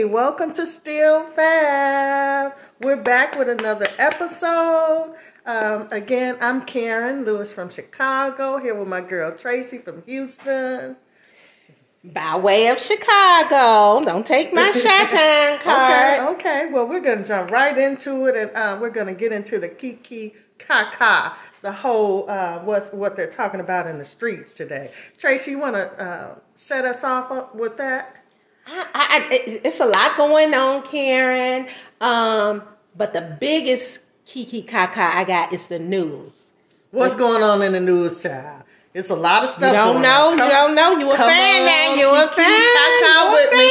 Hey, welcome to Still Fab. We're back with another episode. Um, again, I'm Karen Lewis from Chicago, here with my girl Tracy from Houston. By way of Chicago. Don't take my Chi-Town card. Okay, okay. Well, we're gonna jump right into it, and uh, we're gonna get into the Kiki Kaka, the whole uh, what's what they're talking about in the streets today. Tracy, you want to uh, set us off with that? I, I, it's a lot going on, Karen. Um, but the biggest kiki kaka I got is the news. What's going on in the news, child? It's a lot of stuff. You don't know. Come, you don't know. You a fan now. You a fan. Kaka with me.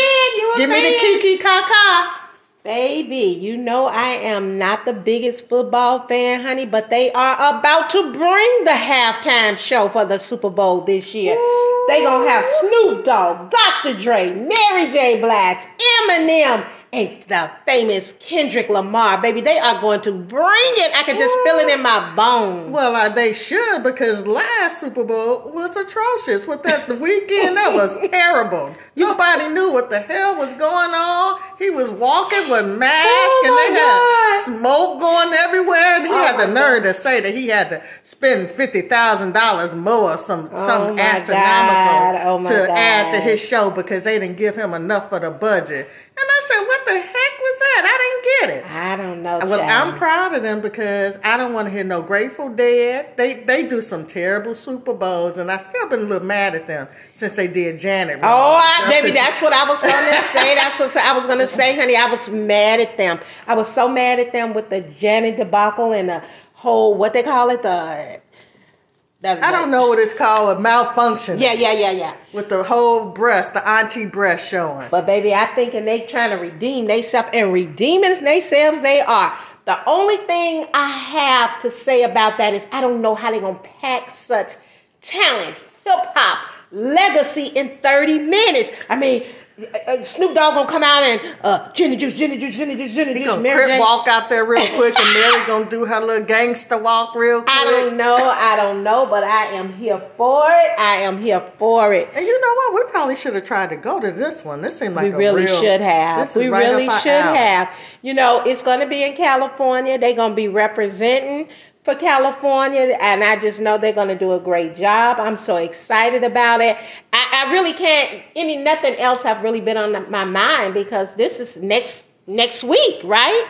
Give me the kiki kaka. Baby, you know I am not the biggest football fan, honey, but they are about to bring the halftime show for the Super Bowl this year. Ooh. They gonna have Snoop Dogg, Dr. Dre, Mary J. Blige, Eminem, and the famous Kendrick Lamar, baby, they are going to bring it. I can just feel it in my bones. Well, uh, they should because last Super Bowl was atrocious. With that The Weeknd, that was terrible. Nobody knew what the hell was going on. He was walking with mask, oh and they had smoke going everywhere. And he oh had the nerve God. to say that he had to spend fifty thousand dollars more, some oh some astronomical, oh to add to his show because they didn't give him enough for the budget. And I said, what the heck was that? I didn't get it. I don't know. Well, I'm proud of them because I don't want to hear no Grateful Dead. They they do some terrible Super Bowls, and I still been a little mad at them since they did Janet. Wrong. Oh, I, baby, that's what I was going to say. That's what I was going to say, honey. I was mad at them. I was so mad at them with the Janet debacle and the whole what they call it the that, I don't know what it's called, a malfunction. Yeah, yeah, yeah, yeah. With the whole breast, the auntie breast showing. But baby, I think and they trying to redeem themselves and redeeming themselves they are. The only thing I have to say about that is I don't know how they're gonna pack such talent, hip hop, legacy in 30 minutes. I mean, Snoop Dogg gonna come out and uh, Gin 'n' Juice, Gin 'n' Juice, Gin 'n' Juice, Gin 'n' Juice. He gonna Mary walk out there real quick, and Mary gonna do her little gangster walk real quick. I don't know, I don't know, but I am here for it. I am here for it. And you know what? We probably should have tried to go to this one. This seemed like a real we really real, should have. We right really should have. You know, it's gonna be in California. They're gonna be representing for California, and I just know they're going to do a great job. I'm so excited about it. I, I really can't. Any nothing else have really been on my mind because this is next next week, right?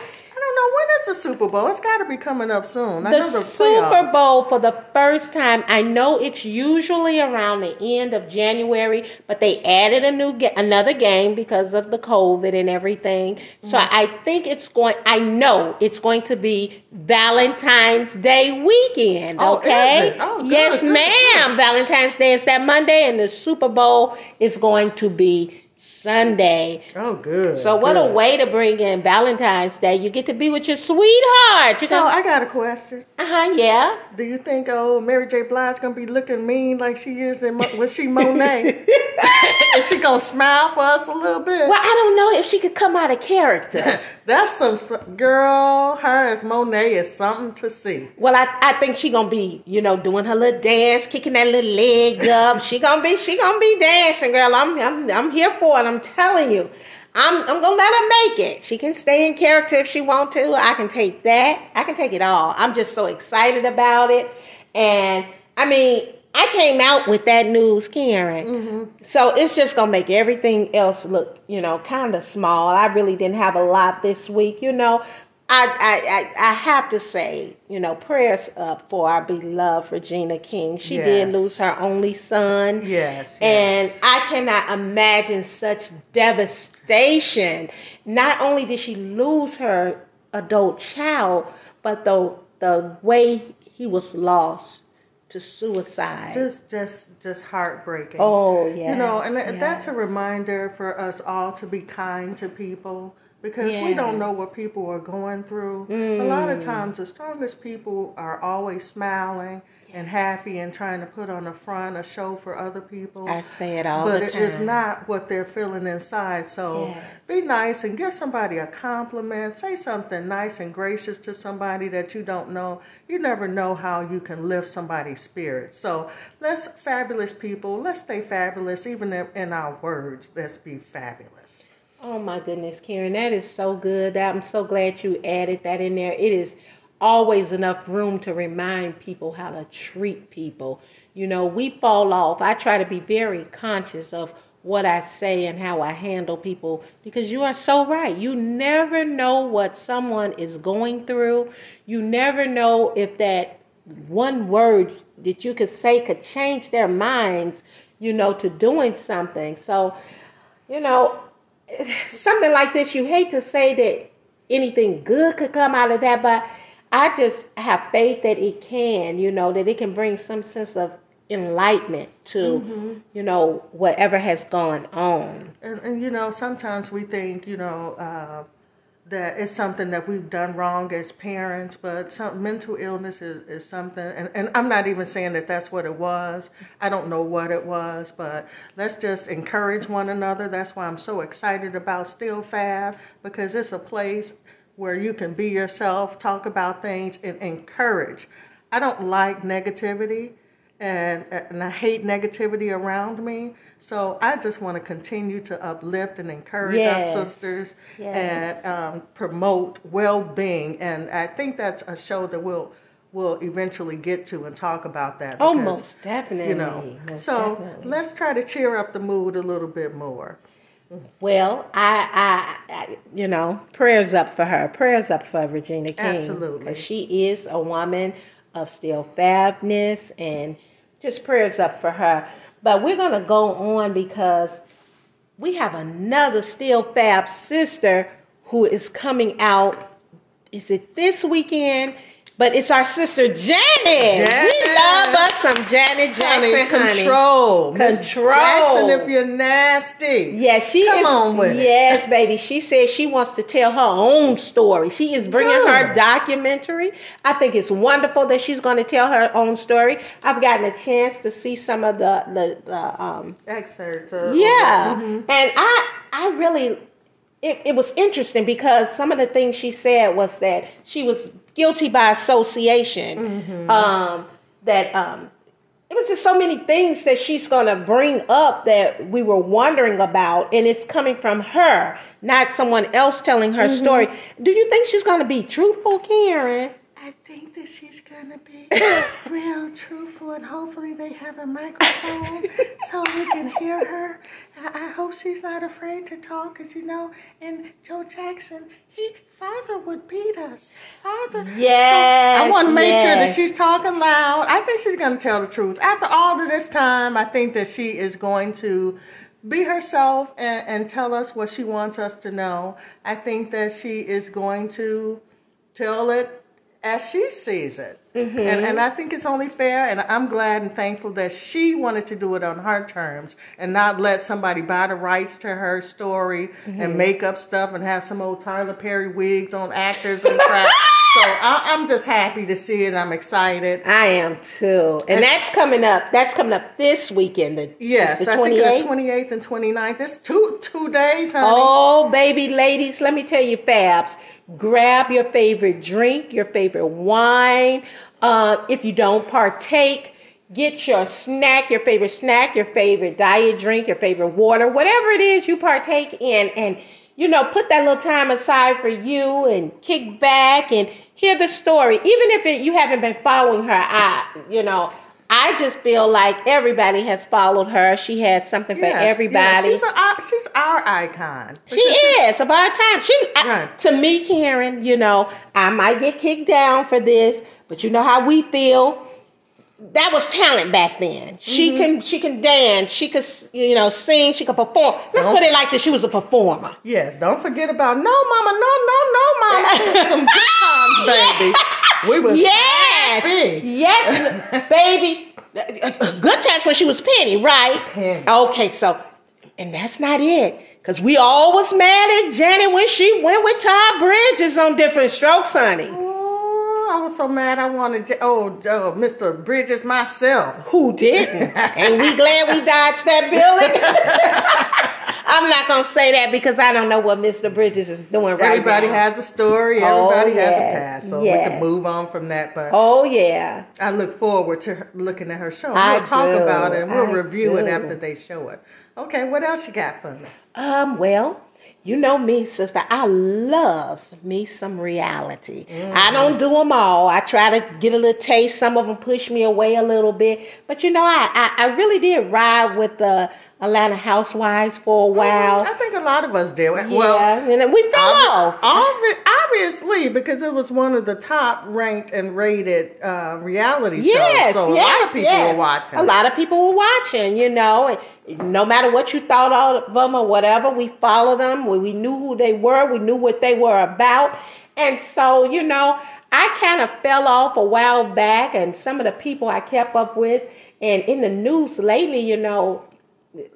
Don't know when is the Super Bowl. It's got to be coming up soon. I the, the Super Bowl for the first time. I know it's usually around the end of January, but they added a new ga- another game because of the COVID and everything. So mm-hmm. I think it's going. I know it's going to be Valentine's Day weekend. Oh, okay. Oh, yes, good, ma'am. Good. Valentine's Day is that Monday, and the Super Bowl is going to be Sunday. Oh, good. So what good. a way to bring in Valentine's Day. You get to be with your sweetheart. You so I got a question. Uh huh. Yeah. Do you think oh Mary J. Blige gonna be looking mean like she is in was she Monet? is she gonna smile for us a little bit? Well, I don't know if she could come out of character. That's some girl. Her as Monet is something to see. Well, I, I think she gonna be you know doing her little dance, kicking that little leg up. she gonna be she gonna be dancing, girl. I'm I'm I'm here for it. I'm telling you. I'm I'm gonna let her make it. She can stay in character if she want to. I can take that. I can take it all. I'm just so excited about it. And I mean, I came out with that news, Karen. Mm-hmm. So it's just gonna make everything else look, you know, kind of small. I really didn't have a lot this week, you know. I, I, I have to say, you know, prayers up for our beloved Regina King. She yes. did lose her only son. Yes, And yes. I cannot imagine such devastation. Not only did she lose her adult child, but the the way he was lost to suicide. Just just just heartbreaking. Oh yeah. You know, and yeah. that's a reminder for us all to be kind to people because we don't know what people are going through. Mm. A lot of mm. times, the strongest people are always smiling and happy and trying to put on a front a show for other people. I say it all but the time. But it is not what they're feeling inside. So be nice and give somebody a compliment. Say something nice and gracious to somebody that you don't know. You never know how you can lift somebody's spirit. So let's, fabulous people, let's stay fabulous, even in our words. Let's be fabulous. Oh my goodness, Karen, that is so good. I'm so glad you added that in there. It is always enough room to remind people how to treat people. You know, we fall off. I try to be very conscious of what I say and how I handle people because you are so right. You never know what someone is going through. You never know if that one word that you could say could change their minds, you know, to doing something. So, you know, something like this, you hate to say that anything good could come out of that, but I just have faith that it can, you know, that it can bring some sense of enlightenment to, mm-hmm. you know, whatever has gone on. And, and, you know, sometimes we think, you know, uh, that it's something that we've done wrong as parents, but some mental illness is, is something, and, and I'm not even saying that that's what it was. I don't know what it was, but let's just encourage one another. That's why I'm so excited about Still Fab because it's a place where you can be yourself, talk about things, and encourage. I don't like negativity and, and I hate negativity around me. So I just want to continue to uplift and encourage yes. our sisters yes. and um, promote well-being. And I think that's a show that we'll we'll eventually get to and talk about that. Oh, because, Almost definitely. You know, most so definitely. let's try to cheer up the mood a little bit more. Well, I, I, I, you know, prayers up for her. Prayers up for Regina King. Absolutely. Because she is a woman of still fabness and just prayers up for her. But we're going to go on because we have another still fab sister who is coming out. Is it this weekend? But it's our sister Janet. Janet. We love us some Janet Jackson, honey. Control. Control. Jackson, if you're nasty. Yeah, she Come is. on with yes, it. baby. She says she wants to tell her own story. She is bringing Good. her documentary. I think it's wonderful that she's going to tell her own story. I've gotten a chance to see some of the the, the um, excerpts. yeah, mm-hmm. and I I really it, it was interesting because some of the things she said was that she was guilty by association. Mm-hmm. Um, that um, it was just so many things that she's going to bring up that we were wondering about, and it's coming from her, not someone else telling her mm-hmm. story. Do you think she's going to be truthful, Karen? I think that she's gonna be real truthful, and hopefully they have a microphone so we can hear her. I, I hope she's not afraid to talk, cause you know, and Joe Jackson, he father would beat us. Father. Yes. So I want to make yes. sure that she's talking loud. I think she's gonna tell the truth. After all of this time, I think that she is going to be herself and, and tell us what she wants us to know. I think that she is going to tell it as she sees it. Mm-hmm. And, and I think it's only fair, and I'm glad and thankful that she wanted to do it on her terms and not let somebody buy the rights to her story mm-hmm. and make up stuff and have some old Tyler Perry wigs on actors and crap. so I, am just happy to see it. I'm excited. I am too, and, and that's coming up. That's coming up this weekend. The, yes, the 28th? I think it's 28th and 29th. It's two two days, honey. Oh, baby, ladies, let me tell you, Fabs Grab your favorite drink, your favorite wine. Uh, if you don't partake, get your snack, your favorite snack, your favorite diet drink, your favorite water, whatever it is you partake in, and you know, put that little time aside for you and kick back and hear the story. Even if it, you haven't been following her, I, you know, I just feel like everybody has followed her. She has something yes, for everybody. Yes. She's, a, she's our icon. She is about time. She right. I, to me, Karen. You know, I might get kicked down for this, but you know how we feel. That was talent back then. She mm-hmm. can she can dance. She could you know sing. She could perform. Let's don't, put it like this: she was a performer. Yes. Don't forget about no, mama, no, no, no, mama. Some good times, baby. We was yes, yes, baby. Good times when she was Penny, right? Penny. Okay, so and that's not it. Cause we all was mad at Janet when she went with Todd Bridges on Diff'rent Strokes, honey. Oh, I was so mad. I wanted oh, oh Mr. Bridges myself. Who didn't? Ain't we glad we dodged that bullet? I'm not gonna say that because I don't know what Mr. Bridges is doing right Everybody now. has a story. Oh, Everybody yes, has a past, so yes. we can move on from that. But oh yeah, I look forward to looking at her show. I we'll talk do. about it and we'll I review do. it after they show it. Okay, what else you got for me? Um, well, you know me, sister. I loves me some reality. I mm. don't do them all. I try to get a little taste. Some of them push me away a little bit, but you know, I I, I really did ride with the Atlanta Housewives for a while. I think a lot of us did. yeah, Well, and we fell off. obvi- obviously, because it was one of the top ranked and rated uh, reality Yes, shows, so a lot of people yes. were watching. A lot of people were watching, you know. And no matter what you thought of them or whatever, we followed them. We, we knew who they were. We knew what they were about. And so, you know, I kind of fell off a while back, and some of the people I kept up with. And in the news lately, you know,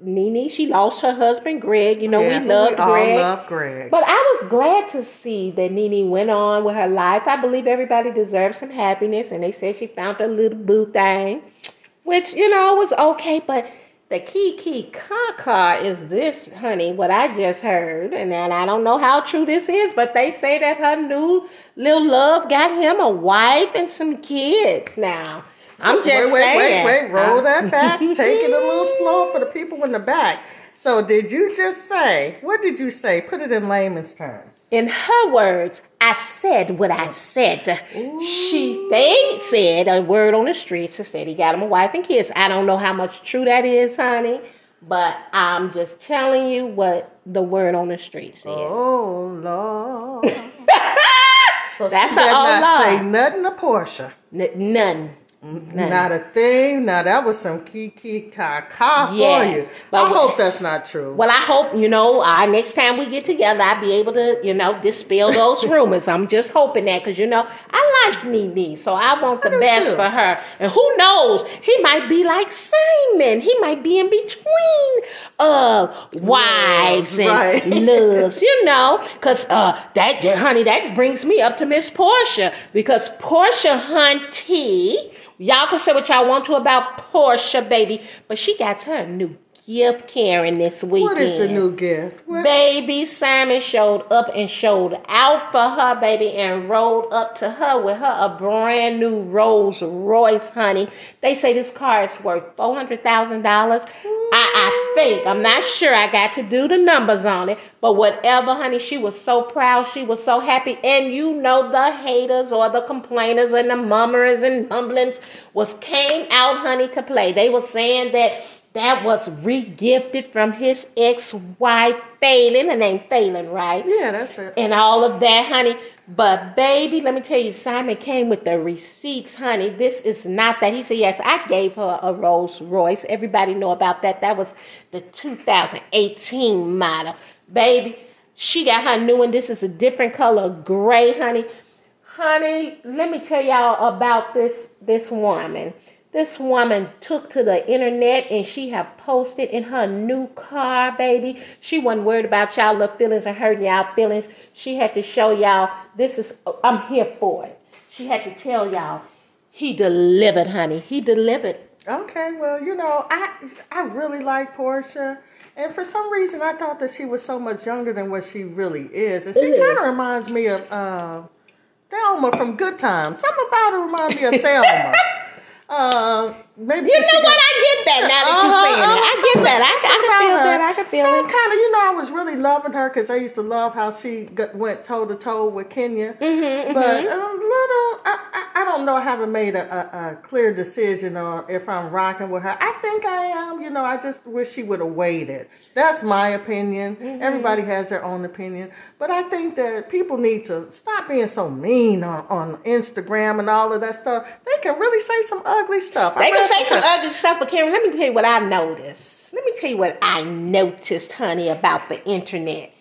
Nene, she lost her husband, Greg. You know, Yeah, we loved all Greg. love Greg. But I was glad to see that Nene went on with her life. I believe everybody deserves some happiness, and they said she found a little boo thing, which you know was okay. But the Kiki Kaka is this, honey, what I just heard, and then I don't know how true this is, but they say that her new little love got him a wife and some kids now. I'm just wait, wait, saying. wait, wait, roll Uh, that back. Take it a little slow for the people in the back. So, did you just say? What did you say? Put it in layman's terms. In her words, I said what I said. She they said a word on the streets said he got him a wife and kids. I don't know how much true that is, honey, but I'm just telling you what the word on the streets is. Oh Lord. so That's she a did oh, not say nothing to Porsha. N- none. None. Not a thing. Now that was some kiki kaka for Yes, you. but I hope that's not true. Well, I hope, you know, uh, next time we get together, I'll be able to, you know, dispel those rumors. I'm just hoping that because, you know, I like Nene, so I want the do best too. for her. And who knows, he might be like Simon. He might be in between uh, wives and right. loves, you know, because uh, that, that, honey, that brings me up to Miss Porsha because Porsha Hunty, y'all can say what y'all want to about Porsha, baby, but she got her new gift, Karen, this weekend. what is the new gift? What? Baby Simon showed up and showed out for her, baby, and rolled up to her with her a brand new Rolls Royce, honey. They say this car is worth four hundred thousand dollars. I, I think I'm not sure. I got to do the numbers on it, but whatever, honey. She was so proud. She was so happy, and you know the haters or the complainers and the mummers and mumblings was came out, honey, to play. They were saying that that was regifted from his ex-wife Falynn. Her name Falynn, right? Yeah, that's it. And all of that, honey. But baby, let me tell you, Simon came with the receipts, honey. This is not that. He said, yes, I gave her a Rolls Royce. Everybody know about that. That was the 2018 model. Baby, she got her new one. This is a different color, gray, honey. Honey, let me tell y'all about this this woman. This woman took to the internet and she have posted in her new car, baby. She wasn't worried about y'all little feelings and hurting y'all feelings. She had to show y'all this is I'm here for it. She had to tell y'all he delivered, honey. He delivered. Okay, well, you know, I I really like Porsha, and for some reason, I thought that she was so much younger than what she really is, and she Mhm. kind of reminds me of uh, Thelma from Good Times. Something about her reminds me of Thelma. uh, maybe You know got- what? I get that now that you're Uh-huh, saying it. I uh-huh, get that. I, I can feel that. I can feel Some it. kind of, you know, I was really loving her because I used to love how she got, went toe to toe with Kenya. Mhm, But mhm. a little, I, I, I don't know. I haven't made a, a, a clear decision on if I'm rocking with her. I think I am. You know, I just wish she would have waited. That's my opinion. Mm-hmm. Everybody has their own opinion. But I think that people need to stop being so mean on, on Instagram and all of that stuff. They can really say some ugly stuff. I can say some ugly stuff, but Karen, let me tell you what I noticed. Let me tell you what I noticed, honey, about the internet.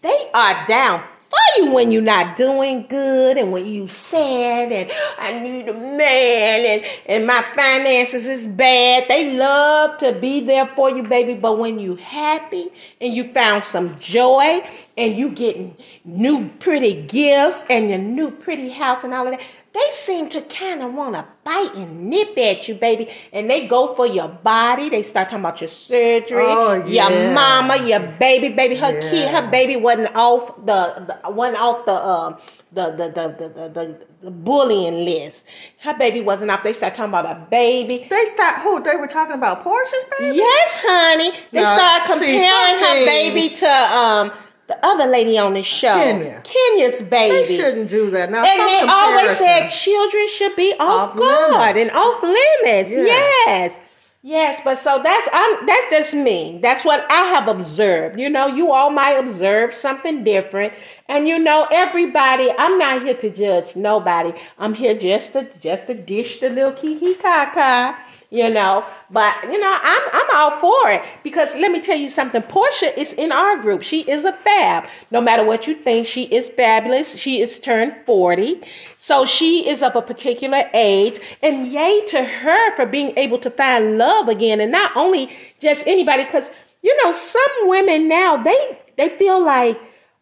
They are down for you when you're not doing good and when you sad and I need a man and, and my finances is bad. They love to be there for you, baby. But when you happy and you found some joy and you getting new pretty gifts and your new pretty house and all of that, they seem to kind of want to bite and nip at you, baby. And they go for your body. They start talking about your surgery, Oh, yeah. your mama, your baby, baby. Her kid, her baby wasn't off the, the wasn't off the um the the, the, the, the, the the bullying list. Her baby wasn't off. They start talking about a baby. They start Who they were talking about? Porsha's baby. Yes, honey. They Now, started see, comparing some her baby to um the other lady on the show, Kenya. Kenya's baby. They shouldn't do that. Now, and some they always said children should be off, Off guard limits. and off limits. Yes. Yes. Yes, but so that's I'm that's just me. That's what I have observed. You know, you all might observe something different. And you know, everybody, I'm not here to judge nobody. I'm here just to just to dish the little kiki kaka, you know. But you know, I'm I'm all for it because let me tell you something. Porsha is in our group. She is a fab. No matter what you think, she is fabulous. She is turned 40. So she is of a particular age. And yay to her for being able to find love again. And not only just anybody, because you know, some women now they they feel like,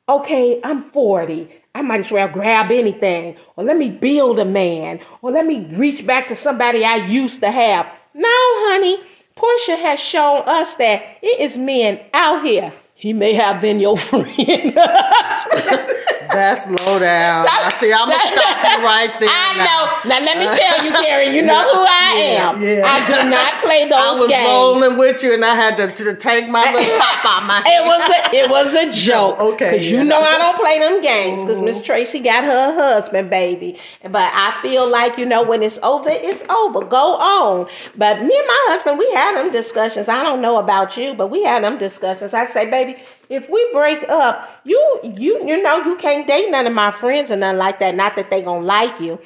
okay, I'm 40. I might as well grab anything, or let me build a man, or let me reach back to somebody I used to have. No, honey, Porsha has shown us that it is men out here. He may have been your friend. That's low down. I see. I'm gonna stop you right there. I now. know. Now let me tell you, Karen. You know who I Yeah, am. yeah. I do not play those games. I was games. rolling with you, and I had to, to take my little pop out my It was a it was a joke. okay, Because you know I don't play them games. Because Miss mm-hmm. Tracy got her husband, baby. But I feel like you know when it's over, it's over. Go on. But me and my husband, we had them discussions. I don't know about you, but we had them discussions. I say, baby, if we break up, you you you know you can't date none of my friends or nothing like that. Not that they gonna like you.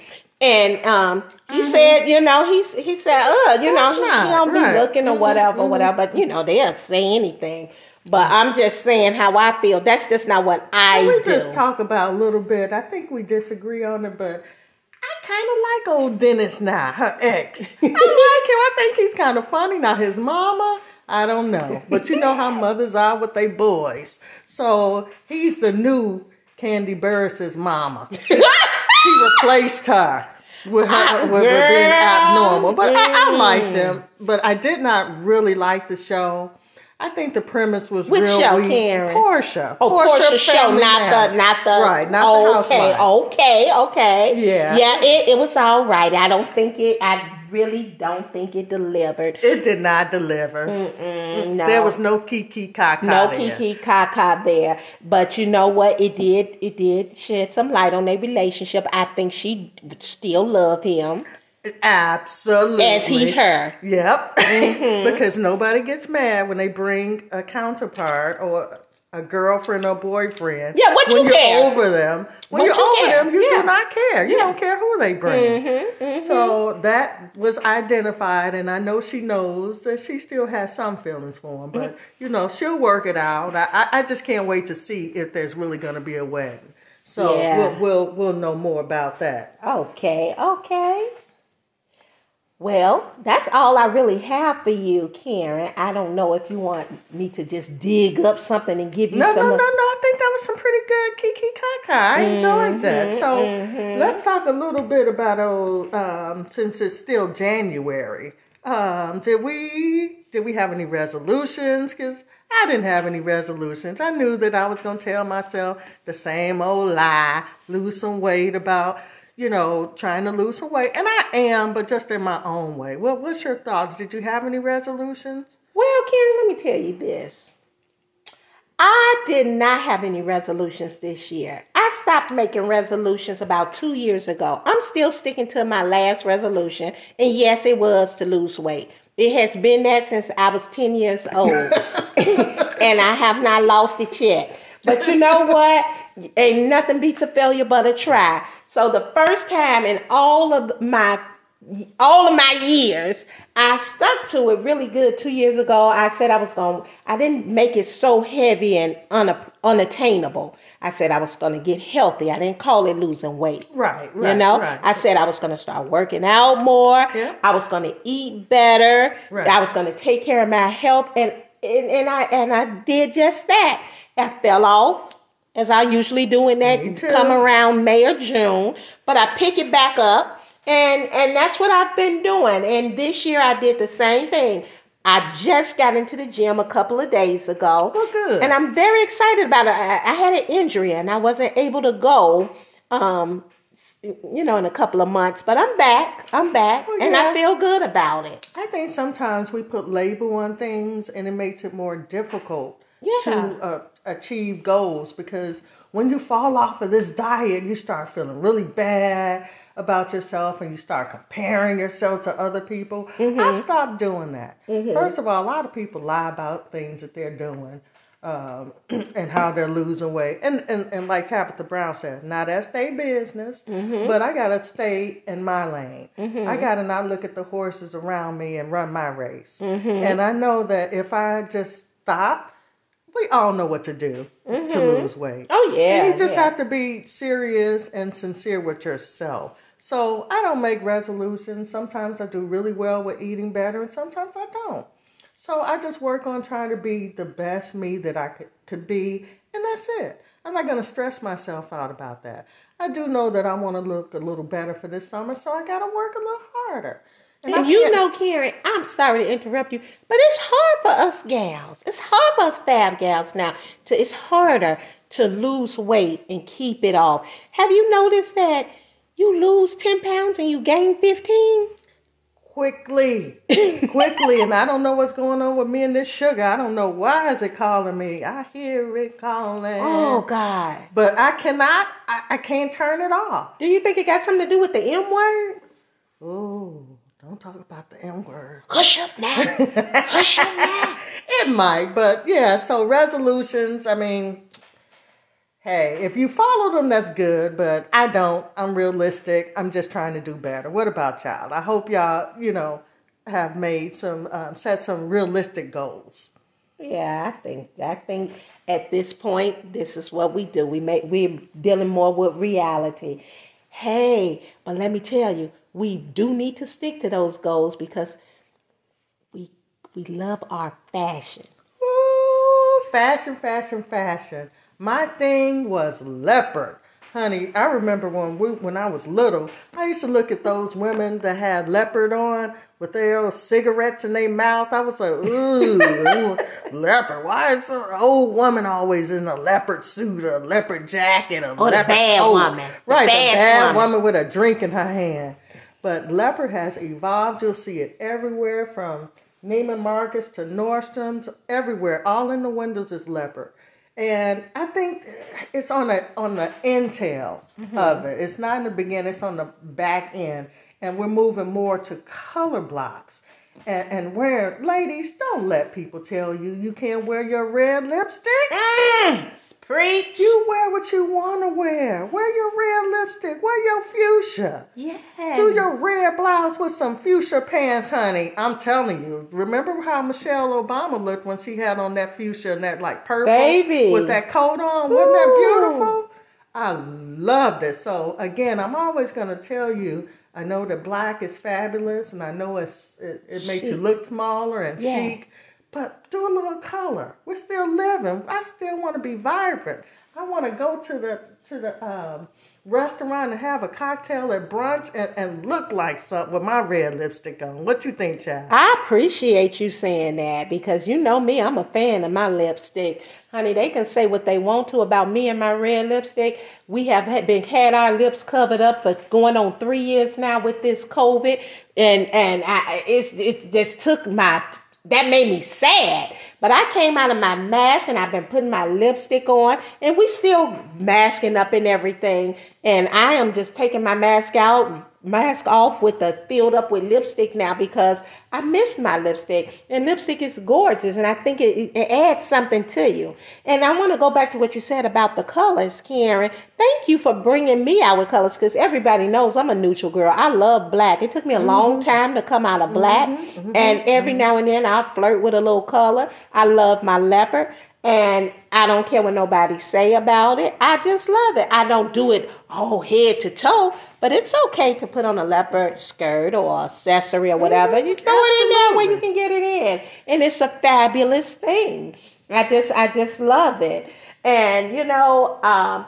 And um, he said, you know, he he said, uh, you know, he, he don't be looking or whatever, whatever. But you know, they'll say anything. But I'm just saying how I feel. That's just not what I we do. just talk about a little bit. I think we disagree on it, but I kind of like old Dennis now, her ex. I like him. I think he's kind of funny. Now his mama, I don't know, but you know how mothers are with their boys. So he's the new Kandi Burruss's mama. she replaced her. With her with, with being abnormal, but I, I mm. liked him. But I did not really like the show. I think the premise was Which real show. Karen? Porsha. Oh, Porsha, show, not Man. the, not the. right, not the okay, housewife. okay, okay. Yeah. yeah. It, it was all right. I don't think it. I really don't think it delivered. It did not deliver. Mm, no. There was no kiki kaka. no there. kiki kaka there, but you know what? It did. It did shed some light on their relationship. I think she still loved him Absolutely. as he her. Yep. Mm-hmm. because nobody gets mad when they bring a counterpart or a girlfriend or boyfriend. Yeah, what when you you're over them. When What you're you over care? them, you Yeah. do not care. You don't care who they bring. Mm-hmm, So that was identified, and I know she knows that she still has some feelings for him, but you know she'll work it out. I, I, I just can't wait to see if there's really going to be a wedding. So Yeah. we'll, we'll we'll know more about that. Okay, okay. Well, that's all I really have for you, Karen. I don't know if you want me to just dig up something and give you No, no, some. no, no. of- I think that was some pretty good kiki kaka. I enjoyed Mm-hmm, that. So let's talk a little bit about old. Um, since it's still January, um, did we did we have any resolutions? Because I didn't have any resolutions. I knew that I was going to tell myself the same old lie, lose some weight about. You know, trying to lose some weight, and I am, but just in my own way. What What's your thoughts? Did you have any resolutions? Well, Karen, let me tell you this. I did not have any resolutions this year. I stopped making resolutions about two years ago. I'm still sticking to my last resolution, and yes, it was to lose weight. It has been that since I was 10 years old, and I have not lost it yet. But you know what? Ain't nothing beats a failure but a try. So the first time in all of my all of my years, I stuck to it really good. Two years ago, I said I was going. I didn't make it so heavy and una, unattainable. I said I was going to get healthy. I didn't call it losing weight. Right, right. You know, right. I said I was going to start working out more. Yeah. I was going to eat better. Right. I was going to take care of my health, and, and and I and I did just that. I fell off as I usually do in that Me come around May or June, but I pick it back up, and and that's what I've been doing. And this year I did the same thing. I just got into the gym a couple of days ago. Well, good. And I'm very excited about it. I, I had an injury and I wasn't able to go, um, you know, in a couple of months. But I'm back. I'm back, Well, and. I feel good about it. I think sometimes we put label on things and it makes it more difficult Yeah. to uh, achieve goals because when you fall off of this diet, you start feeling really bad about yourself and you start comparing yourself to other people. Mm-hmm. I've stopped doing that. Mm-hmm. First of all, a lot of people lie about things that they're doing um, and how they're losing weight. And, and, and like Tabitha Brown said, now that's their business, mm-hmm. but I got to stay in my lane. I got to not look at the horses around me and run my race. And I know that if I just stop, we all know what to do to mm-hmm. lose weight. Oh yeah. And you just yeah. have to be serious and sincere with yourself. So I don't make resolutions. Sometimes I do really well with eating better, and sometimes I don't. So I just work on trying to be the best me that I could, could be, and that's it. I'm not going to stress myself out about that. I do know that I want to look a little better for this summer, so I got to work a little harder. And you know, Karen, I'm sorry to interrupt you, but it's hard for us gals. It's hard for us fab gals now. To it's harder to lose weight and keep it off. Have you noticed that you lose ten pounds and you gain fifteen? quickly, quickly, and I don't know what's going on with me and this sugar. I don't know why is it calling me. I hear it calling. Oh God! But I cannot. I, I can't turn it off. Do you think it got something to do with the M word? Oh, don't talk about the M word. Hush up now. Hush up now. It might, but yeah. So resolutions. I mean, hey, if you follow them, that's good. But I don't. I'm realistic. I'm just trying to do better. What about y'all? I hope y'all, you know, have made some um, set some realistic goals. Yeah, I think I think at this point, this is what we do. We make we're dealing more with reality. Hey, but let me tell you, we do need to stick to those goals because we we love our fashion. Ooh, fashion, fashion, fashion. My thing was leopard. Honey, I remember when we when I was little, I used to look at those women that had leopard on with their cigarettes in their mouth. I was like, ooh, ooh, leopard. Why is an old woman always in a leopard suit, a leopard jacket, a Or the leopard bad coat? woman. Right, the bad bad woman. woman with a drink in her hand. But leopard has evolved. You'll see it everywhere from Neiman Marcus to Nordstrom's, everywhere. All in the windows is leopard. And I think it's on the on the intel mm-hmm. of it. It's not in the beginning, it's on the back end. And we're moving more to color blocks. And, and where, ladies, don't let people tell you you can't wear your red lipstick. Mm, preach. You wear what you want to wear. Wear your red lipstick. Wear your fuchsia. yes. Do your red blouse with some fuchsia pants, honey. I'm telling you. Remember how Michelle Obama looked when she had on that fuchsia and that like purple Baby. with that coat on? Wasn't that beautiful? I loved it. So again, I'm always gonna tell you. I know that black is fabulous, and I know it's it, it makes you look smaller and Yeah. chic. But do a little color. We're still living. I still want to be vibrant. I want to go to the to the um, restaurant and have a cocktail at brunch and, and look like something with my red lipstick on. What you think, child? I appreciate you saying that because you know me, I'm a fan of my lipstick. Honey, they can say what they want to about me and my red lipstick. We have been had our lips covered up for going on three years now with this COVID, and and I it's it just took my that made me sad. But I came out of my mask and I've been putting my lipstick on, and we still masking up and everything. And I am just taking my mask out, mask off with the filled up with lipstick now because I missed my lipstick. And lipstick is gorgeous, and I think it, it adds something to you. And I want to go back to what you said about the colors, Karen. Thank you for bringing me out with colors because everybody knows I'm a neutral girl. I love black. It took me a long mm-hmm. time to come out of mm-hmm. black, mm-hmm. and every now and then I'll flirt with a little color. I love my leopard. And I don't care what nobody say about it. I just love it. I don't do it all head to toe, but it's okay to put on a leopard skirt or accessory or whatever. Mhm, You throw it in there where you can get it in, and it's a fabulous thing. I just, I just love it. And you know, um,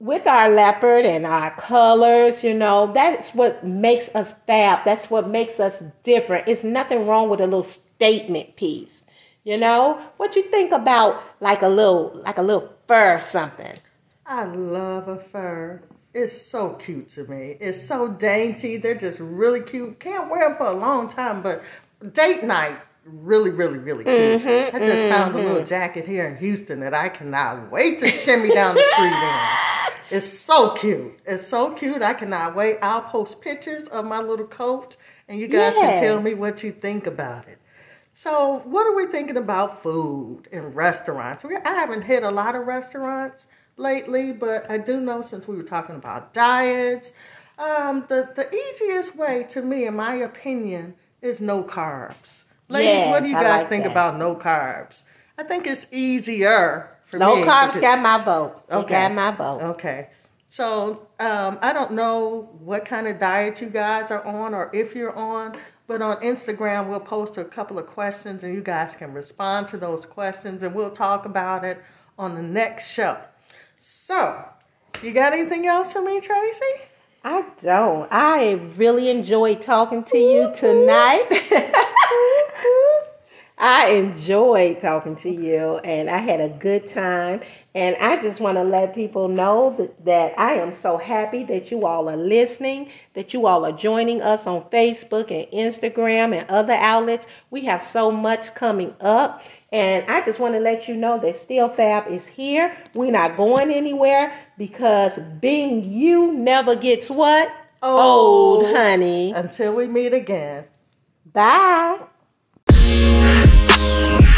with our leopard and our colors, you know, that's what makes us fab. That's what makes us different. It's nothing wrong with a little statement piece. You know, what you think about like a little, like a little fur or something? I love a fur. It's so cute to me. It's so dainty. They're just really cute. Can't wear them for a long time, but date night, really, really, really cute. Mhm, I just found a little jacket here in Houston that I cannot wait to shimmy down the street in. It's so cute. It's so cute. I cannot wait. I'll post pictures of my little coat and you guys can tell me what you think about it. So, what are we thinking about food and restaurants? We, I haven't hit a lot of restaurants lately, but I do know since we were talking about diets, um, the, the easiest way to me, in my opinion, is no carbs. Ladies, what do you I guys like think that. about no carbs? I think it's easier for No me. carbs because- got my vote. Okay. got my vote. Okay. So um, I don't know what kind of diet you guys are on or if you're on, but on Instagram we'll post a couple of questions and you guys can respond to those questions and we'll talk about it on the next show. So, you got anything else for me, Tracy? I don't. I really enjoyed talking to you tonight. I enjoyed talking to you and I had a good time. And I just want to let people know that, that I am so happy that you all are listening, that you all are joining us on Facebook and Instagram and other outlets. We have so much coming up. And I just want to let you know that Still Fab is here. We're not going anywhere because being you never gets what? Old. Old, honey. Until we meet again. Bye. Thank